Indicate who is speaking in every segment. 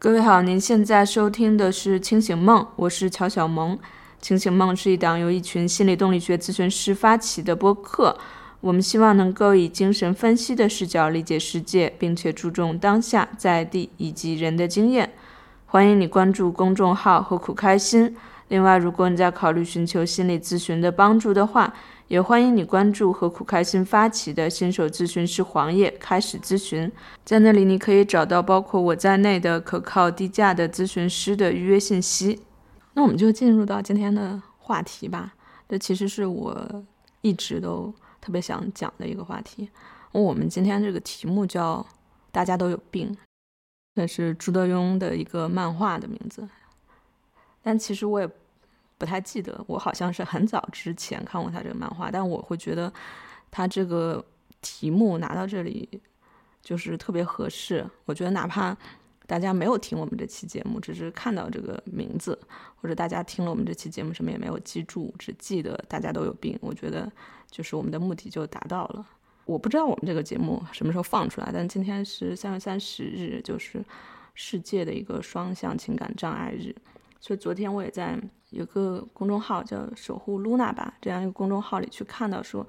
Speaker 1: 各位好，您现在收听的是《清醒梦》，我是乔小萌。《清醒梦》是一档由一群心理动力学咨询师发起的播客，我们希望能够以精神分析的视角理解世界，并且注重当下、在地以及人的经验。欢迎你关注公众号“何苦开心”。另外，如果你在考虑寻求心理咨询的帮助的话，也欢迎你关注何苦开心发起的新手咨询师黄页，开始咨询。在那里，你可以找到包括我在内的可靠低价的咨询师的预约信息。那我们就进入到今天的话题吧。这其实是我一直都特别想讲的一个话题。我们今天这个题目叫“大家都有病”，那是朱德庸的一个漫画的名字。但其实我也。不太记得，我好像是很早之前看过他这个漫画，但我会觉得他这个题目拿到这里就是特别合适。我觉得哪怕大家没有听我们这期节目，只是看到这个名字，或者大家听了我们这期节目什么也没有记住，只记得大家都有病，我觉得就是我们的目的就达到了。我不知道我们这个节目什么时候放出来，但今天是三月三十日，就是世界的一个双向情感障碍日。所以昨天我也在有个公众号叫“守护露娜”吧，这样一个公众号里去看到说，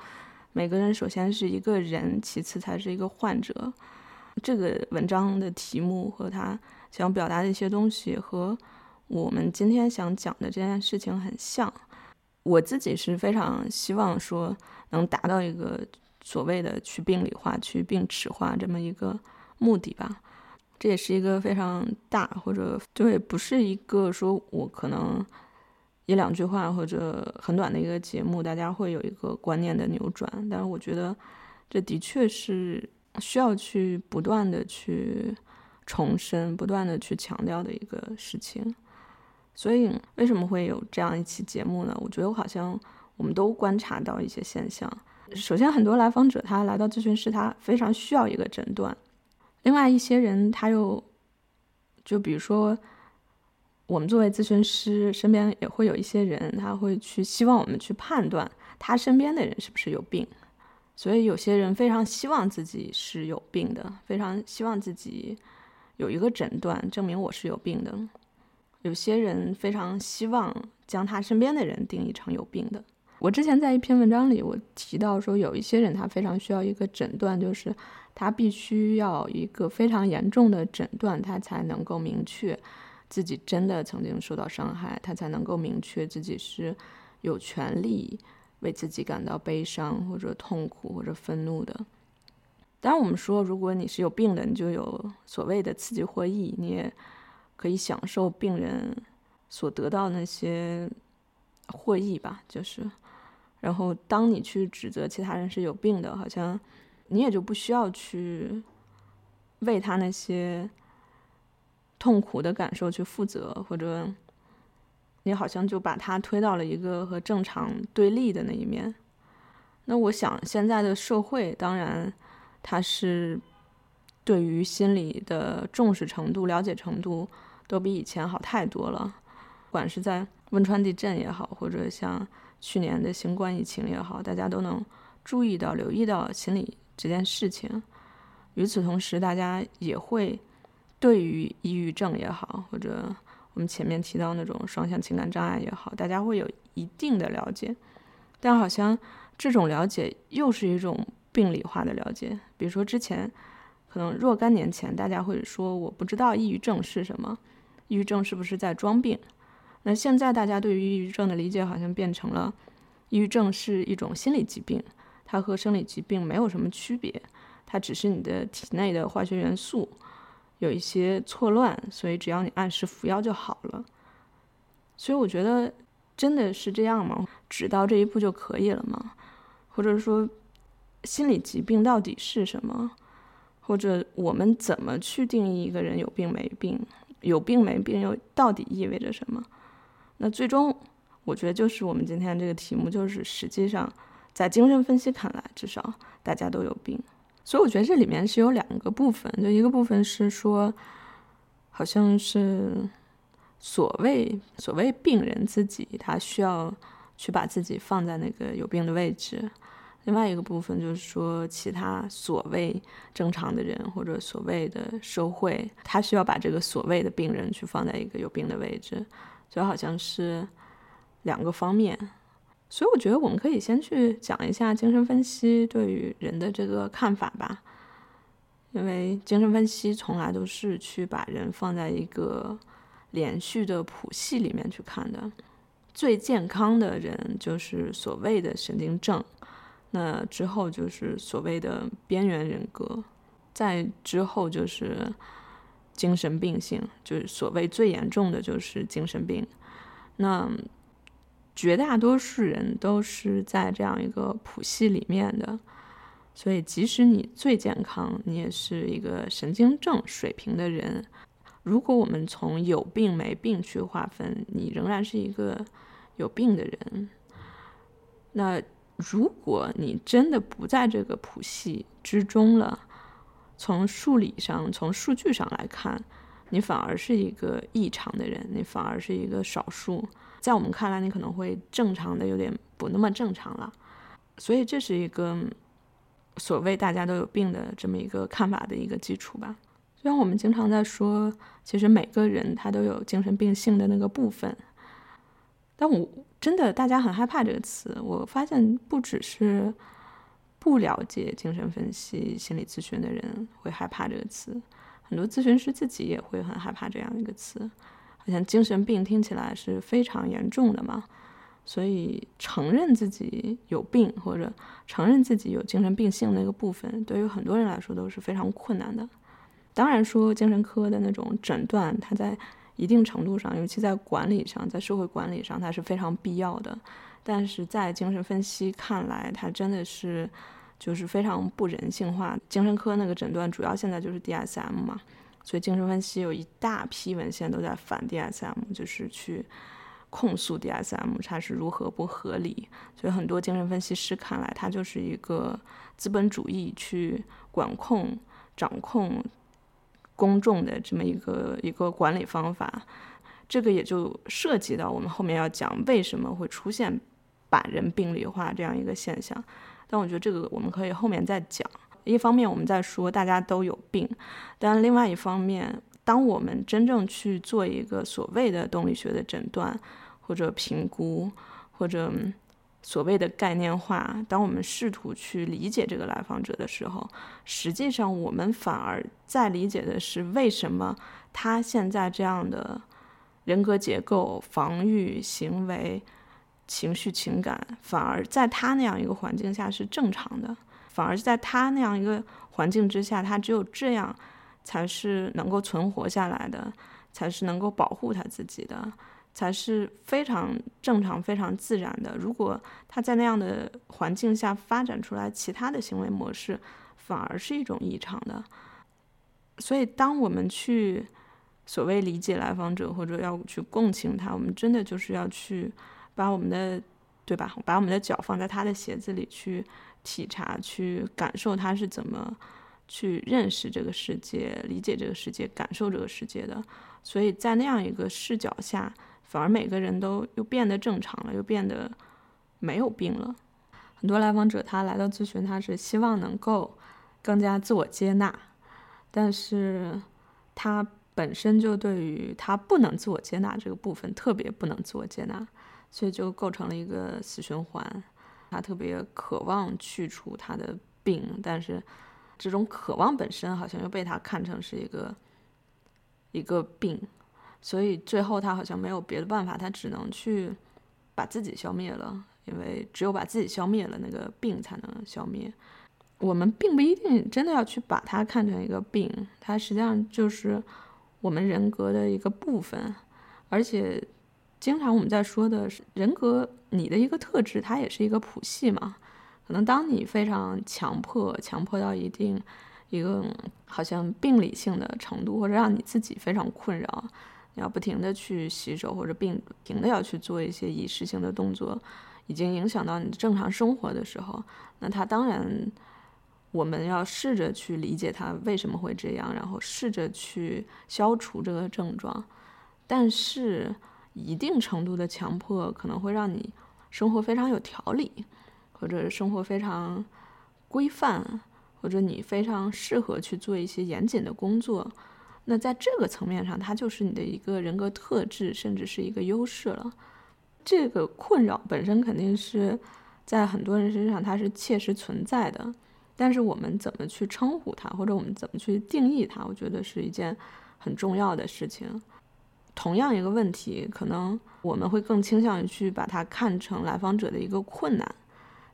Speaker 1: 每个人首先是一个人，其次才是一个患者。这个文章的题目和他想表达的一些东西，和我们今天想讲的这件事情很像。我自己是非常希望说能达到一个所谓的去病理化、去病耻化这么一个目的吧。这也是一个非常大，或者对，不是一个说我可能一两句话或者很短的一个节目，大家会有一个观念的扭转。但是我觉得这的确是需要去不断的去重申、不断的去强调的一个事情。所以为什么会有这样一期节目呢？我觉得我好像我们都观察到一些现象。首先，很多来访者他来到咨询室，他非常需要一个诊断。另外一些人，他又就比如说，我们作为咨询师，身边也会有一些人，他会去希望我们去判断他身边的人是不是有病。所以有些人非常希望自己是有病的，非常希望自己有一个诊断证明我是有病的。有些人非常希望将他身边的人定义成有病的。我之前在一篇文章里，我提到说，有一些人他非常需要一个诊断，就是。他必须要一个非常严重的诊断，他才能够明确自己真的曾经受到伤害，他才能够明确自己是有权利为自己感到悲伤或者痛苦或者愤怒的。当然，我们说，如果你是有病的，你就有所谓的刺激获益，你也可以享受病人所得到那些获益吧。就是，然后当你去指责其他人是有病的，好像。你也就不需要去为他那些痛苦的感受去负责，或者你好像就把他推到了一个和正常对立的那一面。那我想，现在的社会当然它是对于心理的重视程度、了解程度都比以前好太多了。不管是在汶川地震也好，或者像去年的新冠疫情也好，大家都能注意到、留意到心理。这件事情，与此同时，大家也会对于抑郁症也好，或者我们前面提到那种双向情感障碍也好，大家会有一定的了解，但好像这种了解又是一种病理化的了解。比如说之前，可能若干年前，大家会说我不知道抑郁症是什么，抑郁症是不是在装病？那现在大家对于抑郁症的理解好像变成了，抑郁症是一种心理疾病。它和生理疾病没有什么区别，它只是你的体内的化学元素有一些错乱，所以只要你按时服药就好了。所以我觉得真的是这样吗？只到这一步就可以了吗？或者说，心理疾病到底是什么？或者我们怎么去定义一个人有病没病？有病没病又到底意味着什么？那最终，我觉得就是我们今天这个题目，就是实际上。在精神分析看来，至少大家都有病，所以我觉得这里面是有两个部分，就一个部分是说，好像是所谓所谓病人自己，他需要去把自己放在那个有病的位置，另外一个部分就是说，其他所谓正常的人或者所谓的社会，他需要把这个所谓的病人去放在一个有病的位置，就好像是两个方面。所以我觉得我们可以先去讲一下精神分析对于人的这个看法吧，因为精神分析从来都是去把人放在一个连续的谱系里面去看的。最健康的人就是所谓的神经症。那之后就是所谓的边缘人格，再之后就是精神病性，就是所谓最严重的就是精神病。那绝大多数人都是在这样一个谱系里面的，所以即使你最健康，你也是一个神经症水平的人。如果我们从有病没病去划分，你仍然是一个有病的人。那。如果你真的不在这个谱系之中了，从数理上、从数据上来看，你反而是一个异常的人，你反而是一个少数。在我们看来，你可能会正常的有点不那么正常了。所以，这是一个所谓大家都有病的这么一个看法的一个基础吧。虽然我们经常在说，其实每个人他都有精神病性的那个部分。但我真的，大家很害怕这个词。我发现不只是不了解精神分析、心理咨询的人会害怕这个词，很多咨询师自己也会很害怕这样一个词。好像精神病听起来是非常严重的嘛，所以承认自己有病或者承认自己有精神病性那个部分，对于很多人来说都是非常困难的。当然说精神科的那种诊断，它在。一定程度上，尤其在管理上，在社会管理上，它是非常必要的。但是在精神分析看来，它真的是就是非常不人性化。精神科那个诊断主要现在就是 DSM 嘛，所以精神分析有一大批文献都在反 DSM，就是去控诉 DSM 它是如何不合理。所以很多精神分析师看来，它就是一个资本主义去管控、掌控。公众的这么一个一个管理方法，这个也就涉及到我们后面要讲为什么会出现把人病理化这样一个现象。但我觉得这个我们可以后面再讲。一方面我们在说大家都有病，但另外一方面，当我们真正去做一个所谓的动力学的诊断或者评估，或者。所谓的概念化，当我们试图去理解这个来访者的时候，实际上我们反而在理解的是为什么他现在这样的人格结构、防御行为、情绪情感，反而在他那样一个环境下是正常的，反而在他那样一个环境之下，他只有这样才是能够存活下来的，才是能够保护他自己的。才是非常正常、非常自然的。如果他在那样的环境下发展出来其他的行为模式，反而是一种异常的。所以，当我们去所谓理解来访者或者要去共情他，我们真的就是要去把我们的对吧，把我们的脚放在他的鞋子里去体察、去感受他是怎么去认识这个世界、理解这个世界、感受这个世界的。所以在那样一个视角下。反而每个人都又变得正常了，又变得没有病了。很多来访者他来到咨询，他是希望能够更加自我接纳，但是他本身就对于他不能自我接纳这个部分特别不能自我接纳，所以就构成了一个死循环。他特别渴望去除他的病，但是这种渴望本身好像又被他看成是一个一个病。所以最后他好像没有别的办法，他只能去把自己消灭了，因为只有把自己消灭了，那个病才能消灭。我们并不一定真的要去把它看成一个病，它实际上就是我们人格的一个部分。而且，经常我们在说的是人格，你的一个特质，它也是一个谱系嘛。可能当你非常强迫，强迫到一定一个好像病理性的程度，或者让你自己非常困扰。你要不停的去洗手，或者不停的要去做一些仪式性的动作，已经影响到你的正常生活的时候，那他当然，我们要试着去理解他为什么会这样，然后试着去消除这个症状。但是，一定程度的强迫可能会让你生活非常有条理，或者生活非常规范，或者你非常适合去做一些严谨的工作，那在这个层面上，它就是你的一个人格特质，甚至是一个优势了。这个困扰本身肯定是在很多人身上它是切实存在的，但是我们怎么去称呼它，或者我们怎么去定义它，我觉得是一件很重要的事情。同样一个问题，可能我们会更倾向于去把它看成来访者的一个困难，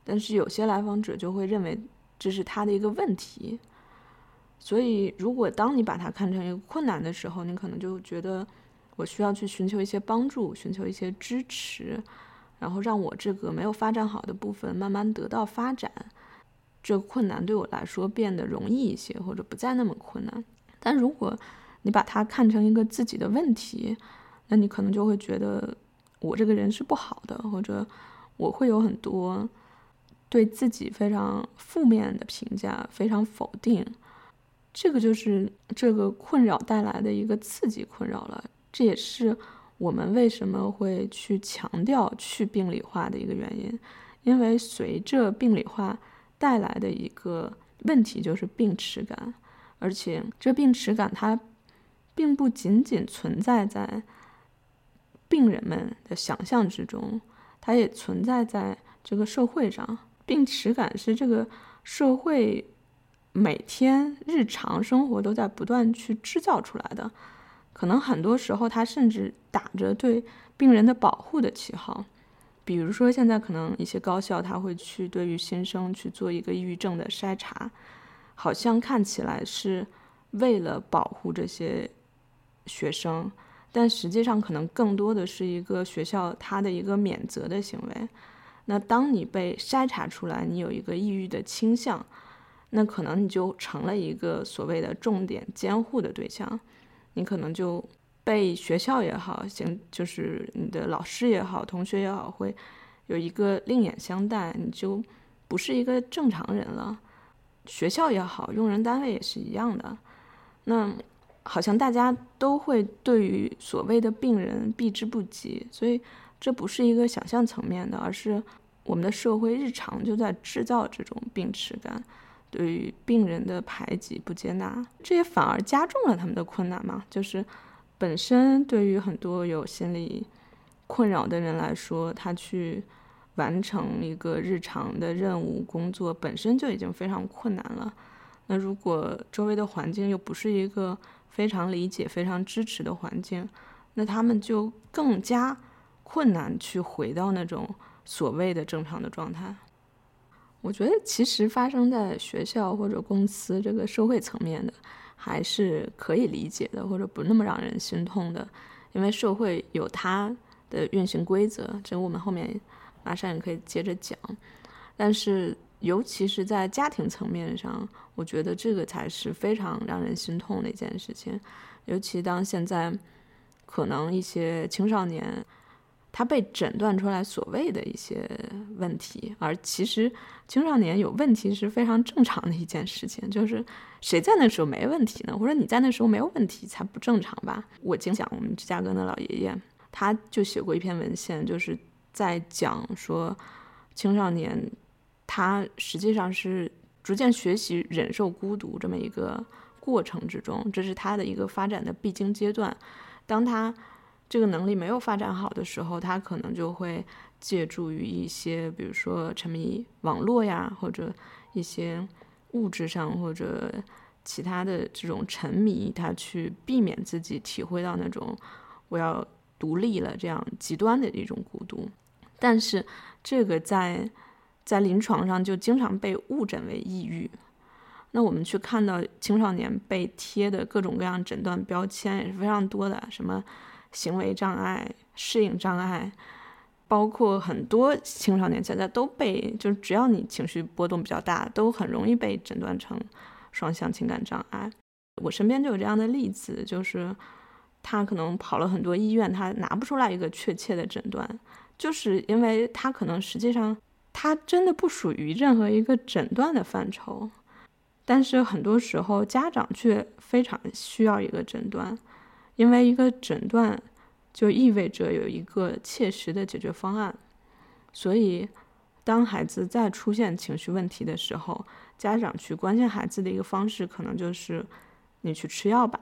Speaker 1: 但是有些来访者就会认为这是他的一个问题。所以，如果当你把它看成一个困难的时候，你可能就觉得我需要去寻求一些帮助，寻求一些支持，然后让我这个没有发展好的部分慢慢得到发展，这个困难对我来说变得容易一些，或者不再那么困难。但如果你把它看成一个自己的问题，那你可能就会觉得我这个人是不好的，或者我会有很多对自己非常负面的评价，非常否定。这个就是这个困扰带来的一个刺激困扰了。这也是我们为什么会去强调去病理化的一个原因，因为随着病理化带来的一个问题就是病耻感，而且这病耻感它。并不仅仅存在在病人们的想象之中，它也存在在这个社会上。病耻感是这个社会每天日常生活都在不断去制造出来的。可能很多时候，它甚至打着对病人的保护的旗号。比如说，现在可能一些高校，他会去对于新生去做一个抑郁症的筛查，好像看起来是为了保护这些。学生，但实际上可能更多的是一个学校它的一个免责的行为。那当你被筛查出来，你有一个抑郁的倾向，那可能你就成了一个所谓的重点监护的对象。你可能就被学校也好，行就是你的老师也好，同学也好，会有一个另眼相待，你就不是一个正常人了。学校也好，用人单位也是一样的。那。好像大家都会对于所谓的病人避之不及，所以这不是一个想象层面的，而是我们的社会日常就在制造这种病耻感，对于病人的排挤不接纳，这也反而加重了他们的困难嘛。就是本身对于很多有心理困扰的人来说，他去完成一个日常的任务工作本身就已经非常困难了，那如果周围的环境又不是一个。非常理解、非常支持的环境，那他们就更加困难去回到那种所谓的正常的状态。我觉得，其实发生在学校或者公司这个社会层面的，还是可以理解的，或者不那么让人心痛的，因为社会有它的运行规则。这我们后面马上也可以接着讲，但是。尤其是在家庭层面上，我觉得这个才是非常让人心痛的一件事情。尤其当现在可能一些青少年他被诊断出来所谓的一些问题，而其实青少年有问题是非常正常的一件事情。就是谁在那时候没问题呢？或者你在那时候没有问题才不正常吧？我经讲我们芝加哥的老爷爷，他就写过一篇文献，就是在讲说青少年。他实际上是逐渐学习忍受孤独这么一个过程之中，这是他的一个发展的必经阶段。当他这个能力没有发展好的时候，他可能就会借助于一些，比如说沉迷网络呀，或者一些物质上或者其他的这种沉迷，他去避免自己体会到那种我要独立了这样极端的一种孤独。但是这个在在临床上就经常被误诊为抑郁，那我们去看到青少年被贴的各种各样诊断标签也是非常多的，什么行为障碍、适应障碍，包括很多青少年现在都被，就是只要你情绪波动比较大，都很容易被诊断成双向情感障碍。我身边就有这样的例子，就是他可能跑了很多医院，他拿不出来一个确切的诊断，就是因为他可能实际上。它真的不属于任何一个诊断的范畴，但是很多时候家长却非常需要一个诊断，因为一个诊断就意味着有一个切实的解决方案。所以，当孩子再出现情绪问题的时候，家长去关心孩子的一个方式，可能就是你去吃药吧，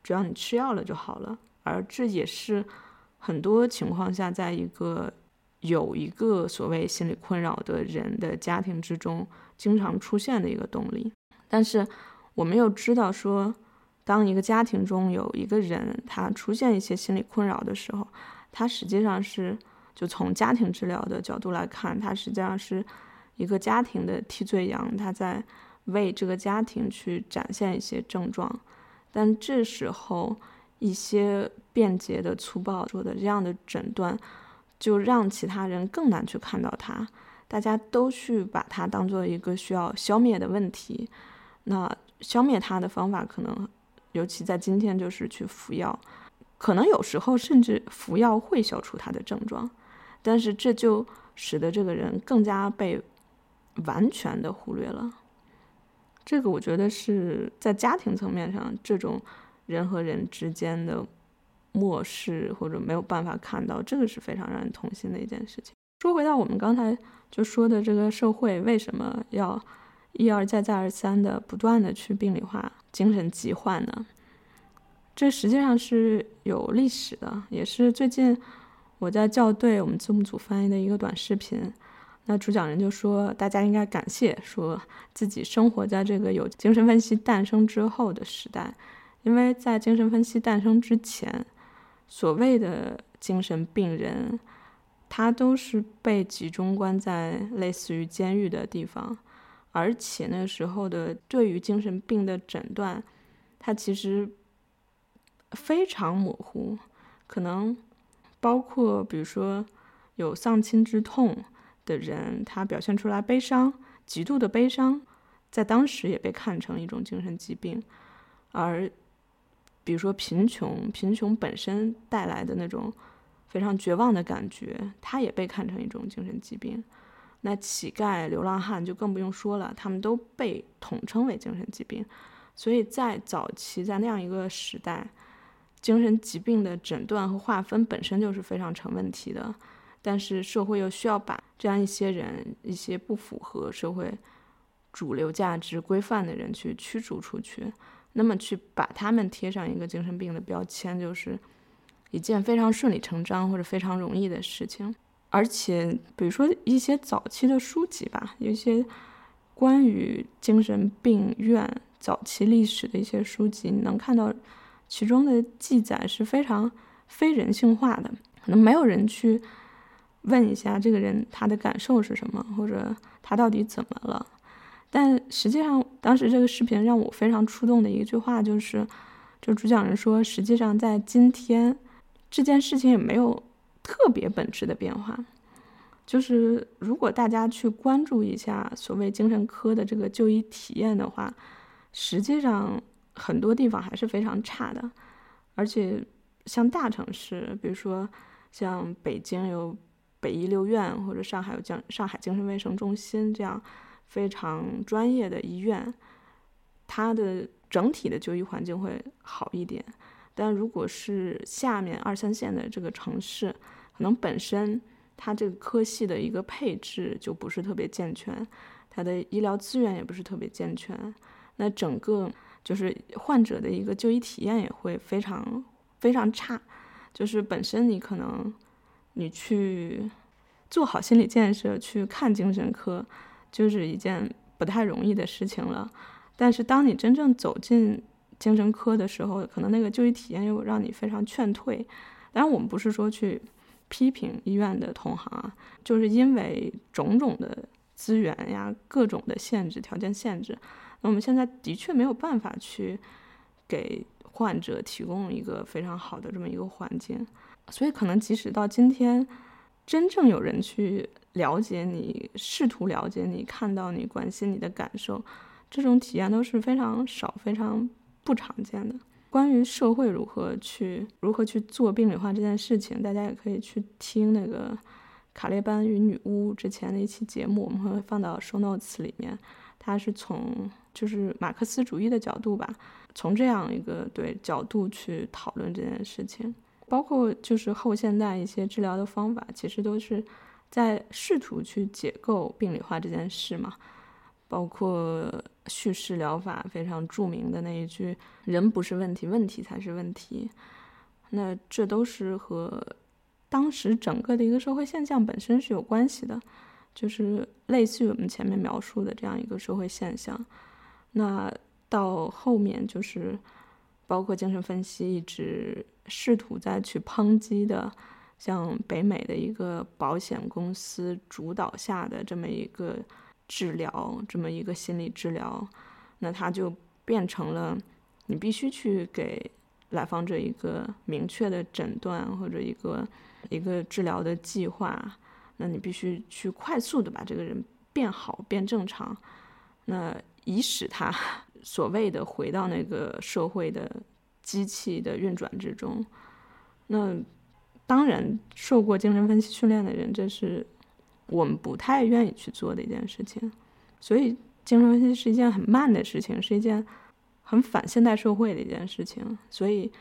Speaker 1: 只要你吃药了就好了。而这也是很多情况下，在一个有一个所谓心理困扰的人的家庭之中，经常出现的一个动力。但是我们又知道说，当一个家庭中有一个人他出现一些心理困扰的时候，他实际上是。就从家庭治疗的角度来看，他实际上是一个家庭的替罪羊，他在为这个家庭去展现一些症状。但这时候，一些便捷的、粗暴做的这样的诊断，就让其他人更难去看到它。大家都去把它当做一个需要消灭的问题。那消灭它的方法，可能尤其在今天，就是去服药。可能有时候甚至服药会消除他的症状。但是这就使得这个人更加被完全的忽略了。这个我觉得是在家庭层面上，这种人和人之间的漠视或者没有办法看到，这个是非常让人痛心的一件事情。说回到我们刚才就说的这个社会为什么要一而再再而三的不断的去病理化精神疾患呢？这实际上是有历史的，也是最近。我在校对我们字幕组翻译的一个短视频，那主讲人就说，大家应该感谢说自己生活在这个有精神分析诞生之后的时代，因为在精神分析诞生之前，所谓的精神病人，他都是被集中关在类似于监狱的地方，而且那时候的对于精神病的诊断，它其实非常模糊，可能。包括比如说有丧亲之痛的人，他表现出来悲伤，极度的悲伤，在当时也被看成一种精神疾病。而比如说贫穷，贫穷本身带来的那种非常绝望的感觉，它也被看成一种精神疾病。那乞丐、流浪汉就更不用说了，他们都被统称为精神疾病。所以在早期，在那样一个时代。精神疾病的诊断和划分本身就是非常成问题的，但是社会又需要把这样一些人、一些不符合社会主流价值规范的人去驱逐出去，那么去把他们贴上一个精神病的标签，就是一件非常顺理成章或者非常容易的事情。而且，比如说一些早期的书籍吧，有一些关于精神病院早期历史的一些书籍，你能看到。其中的记载是非常非人性化的，可能没有人去问一下这个人他的感受是什么，或者他到底怎么了。但实际上，当时这个视频让我非常触动的一句话就是，就主讲人说，实际上在今天这件事情也没有特别本质的变化。就是如果大家去关注一下所谓精神科的这个就医体验的话，实际上。很多地方还是非常差的，而且像大城市，比如说像北京有北医六院，或者上海有江上海精神卫生中心这样非常专业的医院，它的整体的就医环境会好一点。但如果是下面二三线的这个城市，可能本身它这个科系的一个配置就不是特别健全，它的医疗资源也不是特别健全，那整个。就是患者的一个就医体验也会非常非常差，就是本身你可能你去做好心理建设去看精神科，就是一件不太容易的事情了。但是当你真正走进精神科的时候，可能那个就医体验又让你非常劝退。当然，我们不是说去批评医院的同行啊，就是因为种种的资源呀、各种的限制条件限制。那我们现在的确没有办法去给患者提供一个非常好的这么一个环境，所以可能即使到今天，真正有人去了解你、试图了解你、看到你、关心你的感受，这种体验都是非常少、非常不常见的。关于社会如何去如何去做病理化这件事情，大家也可以去听那个卡列班与女巫之前的一期节目，我们会放到 show notes 里面。他是从就是马克思主义的角度吧，从这样一个对角度去讨论这件事情，包括就是后现代一些治疗的方法，其实都是在试图去解构病理化这件事嘛，包括叙事疗法非常著名的那一句“人不是问题，问题才是问题”，那这都是和当时整个的一个社会现象本身是有关系的，就是类似于我们前面描述的这样一个社会现象。那到后面就是包括精神分析一直试图再去抨击的。像北美的一个保险公司主导下的这么一个治疗，这么一个心理治疗，那它就变成了你必须去给来访者一个明确的诊断或者一个一个治疗的计划，那你必须去快速的把这个人变好变正常，那以使他 所谓的回到那个社会的机器的运转之中，那。当然，受过精神分析训练的人，这是我们不太愿意去做的一件事情。所以，精神分析是一件很慢的事情，是一件很反现代社会的一件事情。所以，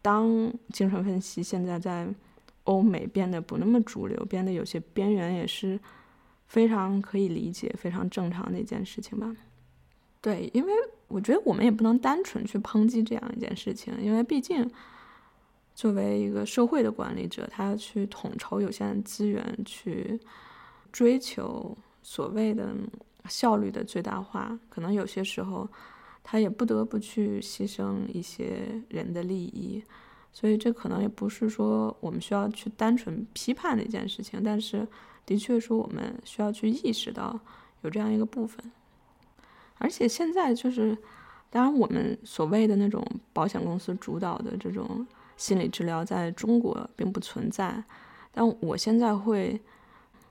Speaker 1: 当精神分析现在在欧美变得不那么主流，变得有些边缘，也是非常可以理解、非常正常的一件事情吧。对，因为我觉得我们也不能单纯去抨击这样一件事情，因为毕竟。作为一个社会的管理者，他要去统筹有限的资源，去追求所谓的效率的最大化。可能有些时候，他也不得不去牺牲一些人的利益。所以，这可能也不是说我们需要去单纯批判的一件事情。但是，的确说我们需要去意识到有这样一个部分。而且，现在就是，当然，我们所谓的那种保险公司主导的这种。心理治疗在中国并不存在，但我现在会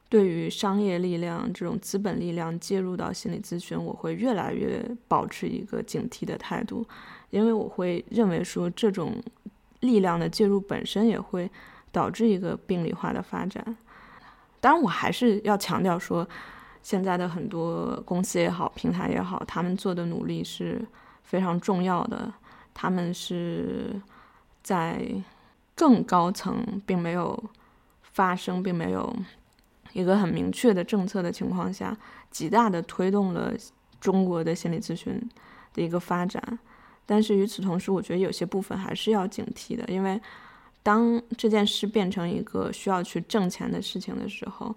Speaker 1: 对于商业力量这种资本力量介入到心理咨询，我会越来越保持一个警惕的态度，因为我会认为说这种力量的介入本身也会导致一个病理化的发展。当然，我还是要强调说，现在的很多公司也好，平台也好，他们做的努力是非常重要的，他们是。在更高层并没有发生，并没有一个很明确的政策的情况下，极大的推动了中国的心理咨询的一个发展。但是与此同时，我觉得有些部分还是要警惕的，因为当这件事变成一个需要去挣钱的事情的时候，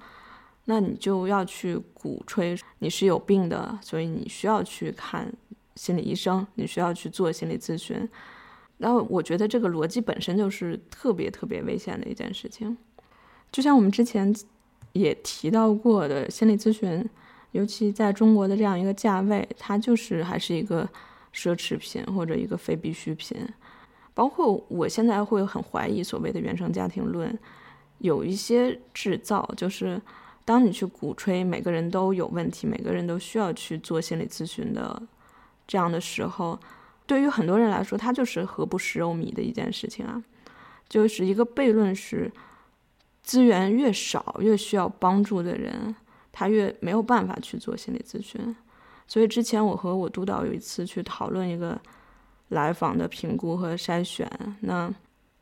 Speaker 1: 那你就要去鼓吹你是有病的，所以你需要去看心理医生，你需要去做心理咨询。然后我觉得这个逻辑本身就是特别特别危险的一件事情，就像我们之前也提到过的，心理咨询，尤其在中国的这样一个价位，它就是还是一个奢侈品或者一个非必需品。包括我现在会很怀疑所谓的原生家庭论，有一些制造，就是当你去鼓吹每个人都有问题，每个人都需要去做心理咨询的这样的时候。对于很多人来说，它就是何不食肉糜的一件事情啊，就是一个悖论是，资源越少越需要帮助的人，他越没有办法去做心理咨询。所以之前我和我督导有一次去讨论一个来访的评估和筛选，那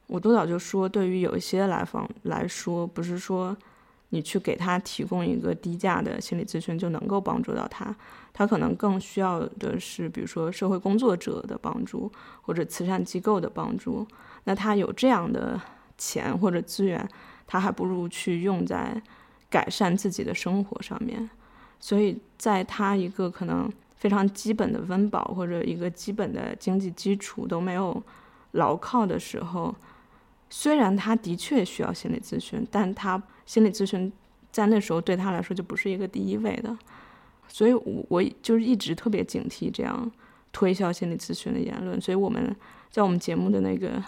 Speaker 1: 我督导就说，对于有一些来访来说，不是说。你去给他提供一个低价的心理咨询就能够帮助到他，他可能更需要的是，比如说社会工作者的帮助或者慈善机构的帮助。那他有这样的钱或者资源，他还不如去用在改善自己的生活上面。所以，在他一个可能非常基本的温饱或者一个基本的经济基础都没有牢靠的时候。虽然他的确需要心理咨询，但他心理咨询在那时候对他来说就不是一个第一位的，所以，我我就是一直特别警惕这样推销心理咨询的言论。所以我们在我们节目的那个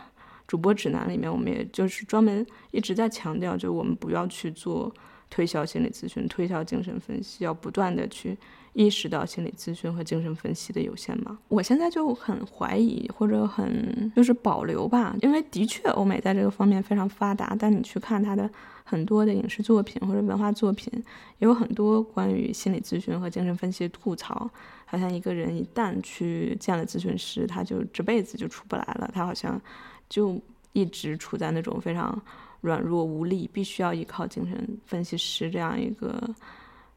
Speaker 1: 主播指南里面，我们也就是专门一直在强调，就我们不要去做推销心理咨询、推销精神分析，要不断的去。意识到心理咨询和精神分析的有限吗？我现在就很怀疑，或者很就是保留吧，因为的确欧美在这个方面非常发达。但你去看它的很多的影视作品或者文化作品，也有很多关于心理咨询和精神分析的吐槽。好像一个人一旦去见了咨询师，他就这辈子就出不来了。他好像就一直处在那种非常软弱无力，必须要依靠精神分析师这样一个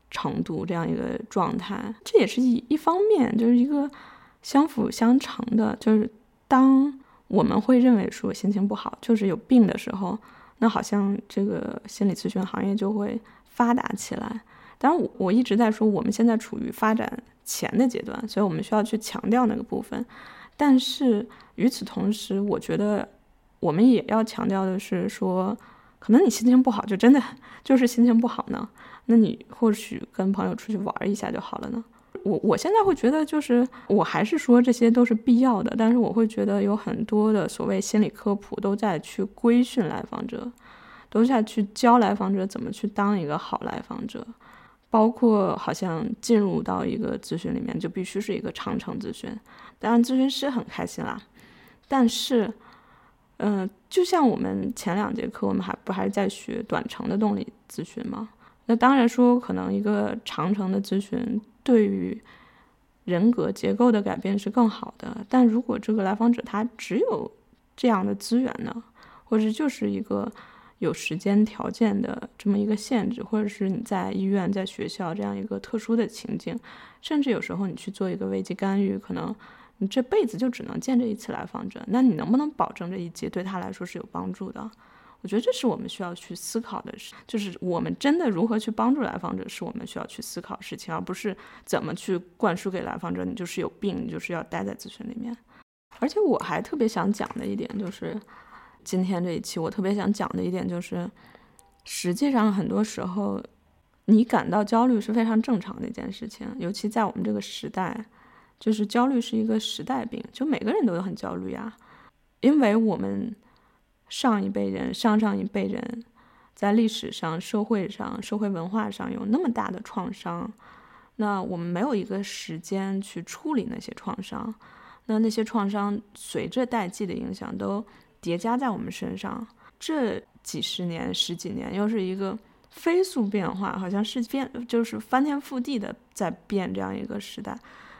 Speaker 1: 程度，这样一个状态。这也是一一方面，就是一个相辅相成的。就是当我们会认为说心情不好就是有病的时候，那好像这个心理咨询行业就会发达起来。当然，我我一直在说我们现在处于发展前的阶段，所以我们需要去强调那个部分。但是与此同时，我觉得我们也要强调的是说，可能你心情不好，就真的 就是心情不好呢。那你或许跟朋友出去玩一下就好了呢。我我现在会觉得，就是我还是说这些都是必要的，但是我会觉得有很多的所谓心理科普都在去规训来访者，都在去教来访者怎么去当一个好来访者。包括好像进入到一个咨询里面，就必须是一个长程咨询。当然，咨询师很开心啦。但是，嗯，就像我们前两节课，我们还不还是在学短程的动力咨询吗？那当然说，可能一个长程的咨询对于人格结构的改变是更好的。但如果这个来访者他只有这样的资源呢，或者就是一个。有时间条件的这么一个限制，或者是你在医院、在学校这样一个特殊的情境，甚至有时候你去做一个危机干预，可能你这辈子就只能见这一次来访者，那你能不能保证这一节对他来说是有帮助的？我觉得这是我们需要去思考的事，就是我们真的如何去帮助来访者，是我们需要去思考的事情，而不是怎么去灌输给来访者你就是有病，你就是要待在咨询里面。而且我还特别想讲的一点就是。今天这一期，我特别想讲的一点就是，实际上很多时候，你感到焦虑是非常正常的一件事情。尤其在我们这个时代，就是焦虑是一个时代病，就每个人都很焦虑啊。因为我们上一辈人、上上一辈人，在历史上、社会上、社会文化上有那么大的创伤，那我们没有一个时间去处理那些创伤，那那些创伤随着代际的影响都。叠加在我们身上，这几十年、十几年，又是一个飞速变化，好像是变，就是翻天覆地的在变这样一个时代。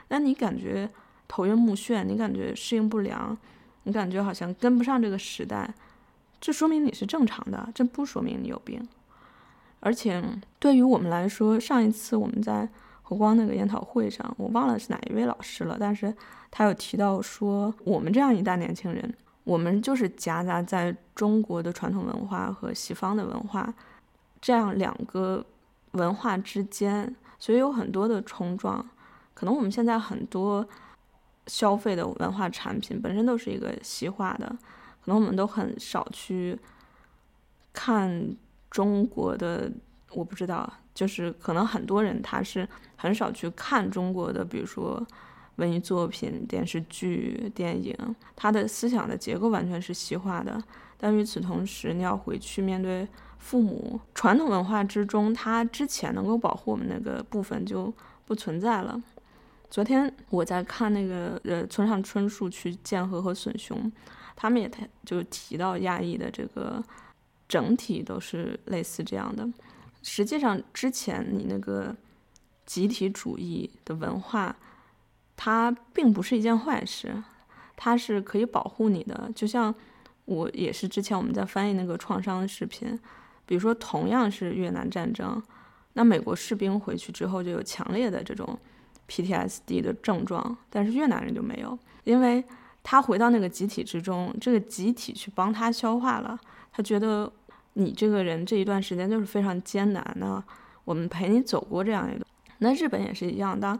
Speaker 1: 那你感觉头晕目眩，你感觉适应不良，你感觉好像跟不上这个时代，这说明你是正常的，这不说明你有病。而且对于我们来说，上一次我们在和光那个研讨会上，我忘了是哪一位老师了，但是他有提到说，我们这样一代年轻人。我们就是夹杂在中国的传统文化和西方的文化这样两个文化之间，所以有很多的冲撞。可能我们现在很多消费的文化产品本身都是一个西化的，可能我们都很少去看中国的。我不知道，就是可能很多人他是很少去看中国的，比如说。文艺作品、电视剧、电影，他的思想的结构完全是西化的。但与此同时，你要回去面对父母传统文化之中，它之前能够保护我们那个部分就不存在了。昨天我在看那个呃村上春树去见和和隼雄，他们也他就提到亚裔的这个整体都是类似这样的。实际上，之前你那个集体主义的文化。它并不是一件坏事，它是可以保护你的。就像我也是之前我们在翻译那个创伤的视频，比如说同样是越南战争，那美国士兵回去之后就有强烈的这种 PTSD 的症状，但是越南人就没有，因为他回到那个集体之中，这个集体去帮他消化了，他觉得你这个人这一段时间就是非常艰难的，我们陪你走过这样一个。那日本也是一样的。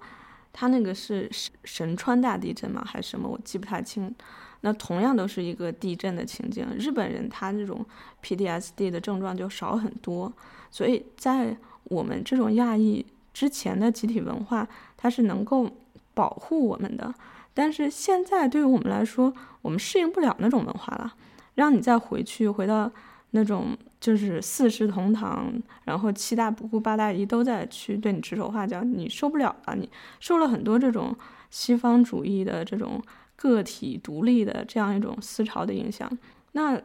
Speaker 1: 他那个是神神川大地震吗？还是什么？我记不太清。那同样都是一个地震的情景，日本人他这种 PTSD 的症状就少很多。所以在我们这种亚裔之前的集体文化，它是能够保护我们的。但是现在对于我们来说，我们适应不了那种文化了。让你再回去回到。那种就是四世同堂，然后七大不顾八大姨都在去对你指手画脚，你受不了了。你受了很多这种西方主义的这种个体独立的这样一种思潮的影响，那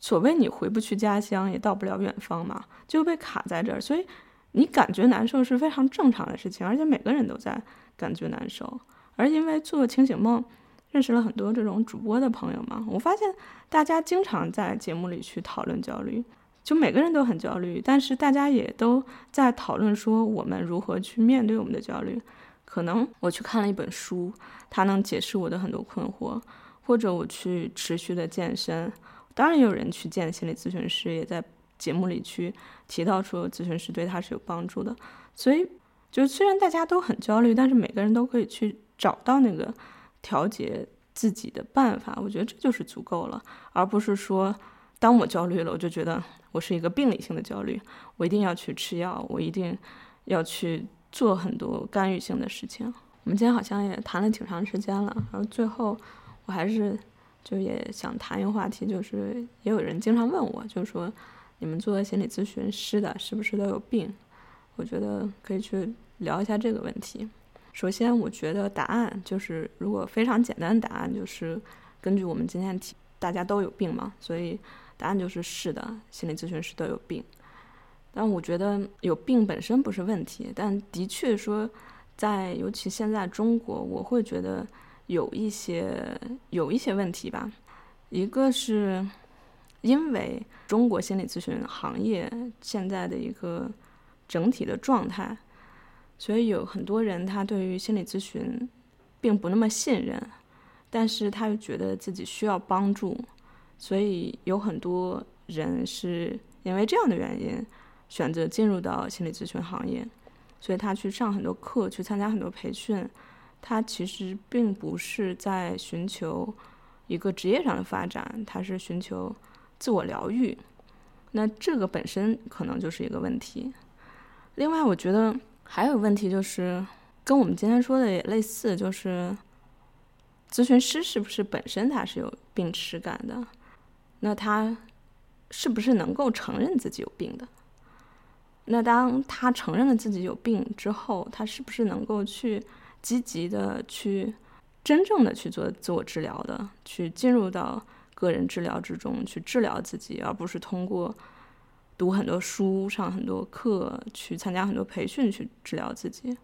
Speaker 1: 所谓你回不去家乡，也到不了远方嘛，就被卡在这儿。所以你感觉难受是非常正常的事情，而且每个人都在感觉难受。而因为做清醒梦。认识了很多这种主播的朋友嘛，我发现大家经常在节目里去讨论焦虑，就每个人都很焦虑，但是大家也都在讨论说我们如何去面对我们的焦虑。可能我去看了一本书，它能解释我的很多困惑，或者我去持续的健身。当然，也有人去见心理咨询师，也在节目里去提到说咨询师对他是有帮助的。所以，就虽然大家都很焦虑，但是每个人都可以去找到那个调节自己的办法。我觉得这就是足够了，而不是说当我焦虑了，我就觉得我是一个病理性的焦虑，我一定要去吃药，我一定要去。做很多干预性的事情。我们今天好像也谈了挺长时间了，然后最后我还是就也想谈一个话题，就是也有人经常问我，就是说你们做心理咨询师的是不是都有病？我觉得可以去聊一下这个问题。首先，我觉得答案就是，如果非常简单的答案就是根据我们今天提，大家都有病嘛，所以答案就是是的，心理咨询师都有病。但我觉得有病本身不是问题，但的确说，在尤其现在中国，我会觉得有一些有一些问题吧。一个是因为中国心理咨询行业现在的一个整体的状态，所以有很多人他对于心理咨询并不那么信任，但是他又觉得自己需要帮助，所以有很多人是因为这样的原因。选择进入到心理咨询行业，所以他去上很多课，去参加很多培训。他其实并不是在寻求一个职业上的发展，他是寻求自我疗愈。那这个本身可能就是一个问题。另外，我觉得还有问题就是跟我们今天说的也类似，就是咨询师是不是本身他是有病耻感的？那他是不是能够承认自己有病的？那当他承认了自己有病之后，他是不是能够去积极的去真正的去做自我治疗的，去进入到个人治疗之中去治疗自己，而不是通过读很多书、上很多课、去参加很多培训去治疗自己？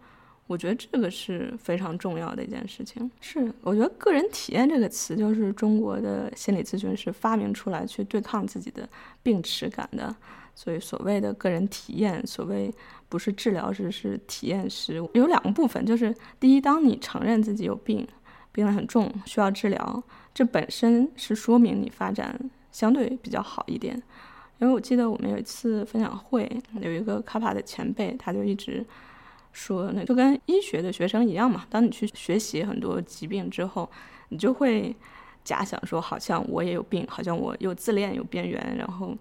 Speaker 1: 我觉得这个是非常重要的一件事情。是，我觉得“个人体验”这个词就是中国的心理咨询师发明出来去对抗自己的病耻感的。所以，所谓的个人体验，所谓不是治疗师，是体验师，有两个部分。就是第一，当你承认自己有病，病得很重，需要治疗，这本身是说明你发展相对比较好一点。因为我记得我们有一次分享会，有一个卡帕的前辈，他就一直说，那就跟医学的学生一样嘛。当你去学习很多疾病之后，你就会假想说，好像我也有病，好像我又自恋，有边缘，然后。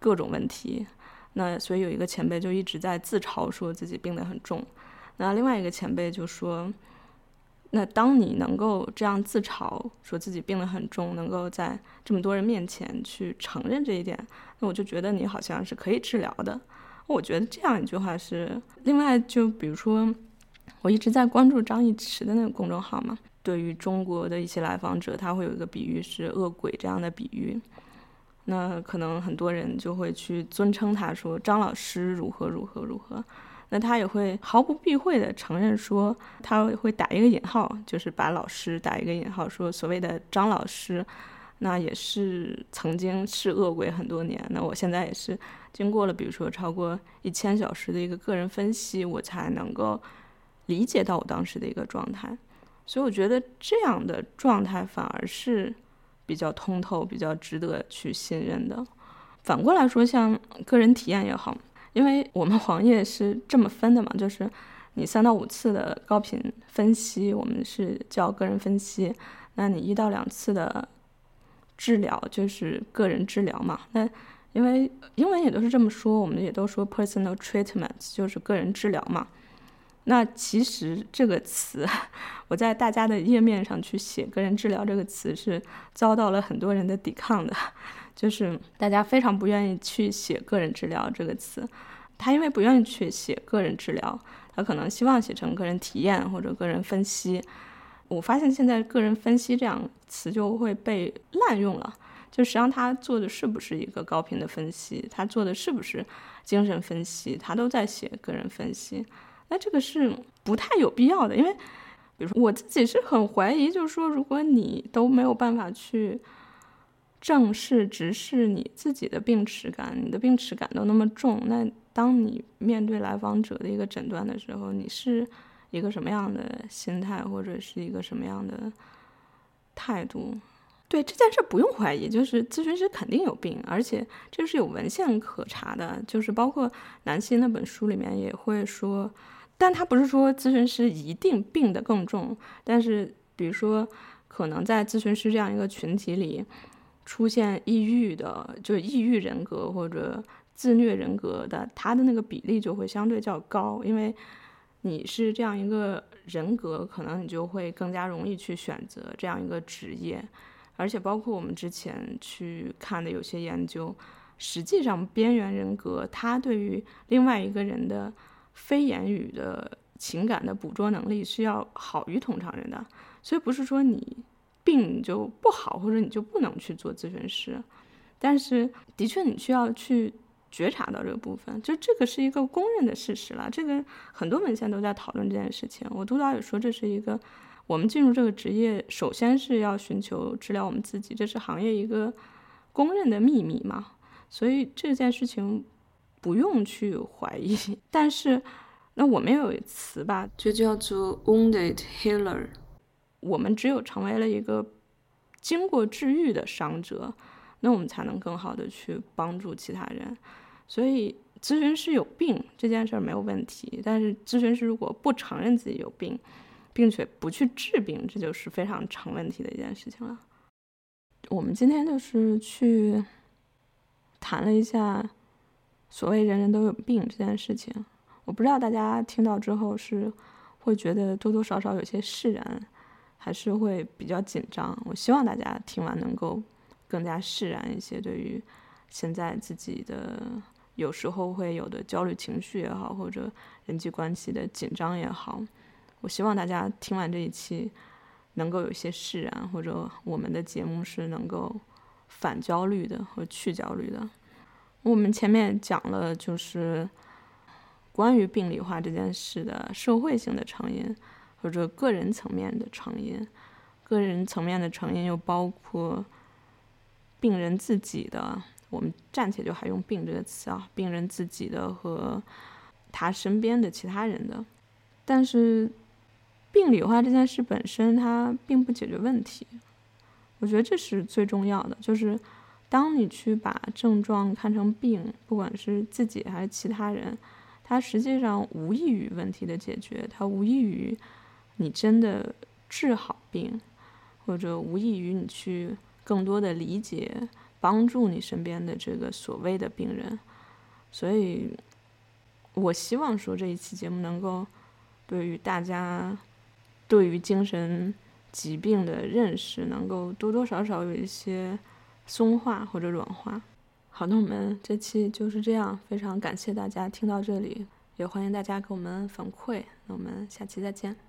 Speaker 1: 各种问题，那所以有一个前辈就一直在自嘲，说自己病得很重。那另外一个前辈就说：“那当你能够这样自嘲，说自己病得很重，能够在这么多人面前去承认这一点，那我就觉得你好像是可以治疗的。”我觉得这样一句话是。另外，就比如说，我一直在关注张艺驰的那个公众号嘛，对于中国的一些来访者，他会有一个比喻是恶鬼这样的比喻。那可能很多人就会去尊称他，说张老师如何如何如何。那他也会毫不避讳地承认说，他会打一个引号，就是把老师打一个引号，说所谓的张老师，那也是曾经是恶鬼很多年。那我现在也是经过了，比如说超过一千小时的一个个人分析，我才能够理解到我当时的一个状态。所以我觉得这样的状态反而是。比较通透，比较值得去信任的。反过来说，像个人体验也好，因为我们行业是这么分的嘛，就是你三到五次的高频分析，我们是叫个人分析；那你一到两次的治疗就是个人治疗嘛。那因为英文也都是这么说，我们也都说 personal treatment 就是个人治疗嘛。那其实这个词，我在大家的页面上去写“个人治疗”这个词是遭到了很多人的抵抗的，就是大家非常不愿意去写“个人治疗”这个词。他因为不愿意去写“个人治疗”，他可能希望写成“个人体验”或者“个人分析”。我发现现在“个人分析”这样词就会被滥用了，就实际上他做的是不是一个高频的分析，他做的是不是精神分析，他都在写“个人分析”。那这个是不太有必要的，因为比如说我自己是很怀疑，就是说如果你都没有办法去正视、直视你自己的病耻感，你的病耻感都那么重，那当你面对来访者的一个诊断的时候，你是一个什么样的心态，或者是一个什么样的态度？对这件事不用怀疑，就是咨询师肯定有病，而且这是有文献可查的，就是包括南希那本书里面也会说，但他不是说咨询师一定病得更重，但是比如说可能在咨询师这样一个群体里出现抑郁的，就抑郁人格或者自虐人格的，他的那个比例就会相对较高，因为你是这样一个人格，可能你就会更加容易去选择这样一个职业。而且包括我们之前去看的有些研究，实际上边缘人格他对于另外一个人的非言语的情感的捕捉能力是要好于通常人的，所以不是说你病你就不好或者你就不能去做咨询师，但是的确你需要去觉察到这个部分，就这个是一个公认的事实了，这个很多文献都在讨论这件事情，我督导也说这是一个。我们进入这个职业，首先是要寻求治疗我们自己，这是行业一个公认的秘密嘛。所以这件事情不用去怀疑。但是，那我们有一词吧，就叫做 wounded healer。我们只有成为了一个经过治愈的伤者，那我们才能更好的去帮助其他人。所以，咨询师有病这件事儿没有问题，但是咨询师如果不承认自己有病，并且不去治病，这就是非常成问题的一件事情了。我们今天就是去谈了一下所谓人人都有病这件事情。我不知道大家听到之后是会觉得多多少少有些释然，还是会比较紧张。我希望大家听完能够更加释然一些，对于现在自己的有时候会有的焦虑情绪也好，或者人际关系的紧张也好。我希望大家听完这一期，能够有一些释然，或者我们的节目是能够反焦虑的和去焦虑的。我们前面讲了，就是关于病理化这件事的社会性的成因，或者个人层面的成因。个人层面的成因又包括病人自己的，我们暂且就还用“病”这个词啊，病人自己的和他身边的其他人的，但是。病理化这件事本身，它并不解决问题。我觉得这是最重要的，就是当你去把症状看成病，不管是自己还是其他人，它实际上无异于问题的解决，它无异于你真的治好病，或者无异于你去更多的理解、帮助你身边的这个所谓的病人。所以，我希望说这一期节目能够对于大家。对于精神疾病的认识，能够多多少少有一些松化或者软化。好，那我们这期就是这样，非常感谢大家听到这里，也欢迎大家给我们反馈。那我们下期再见。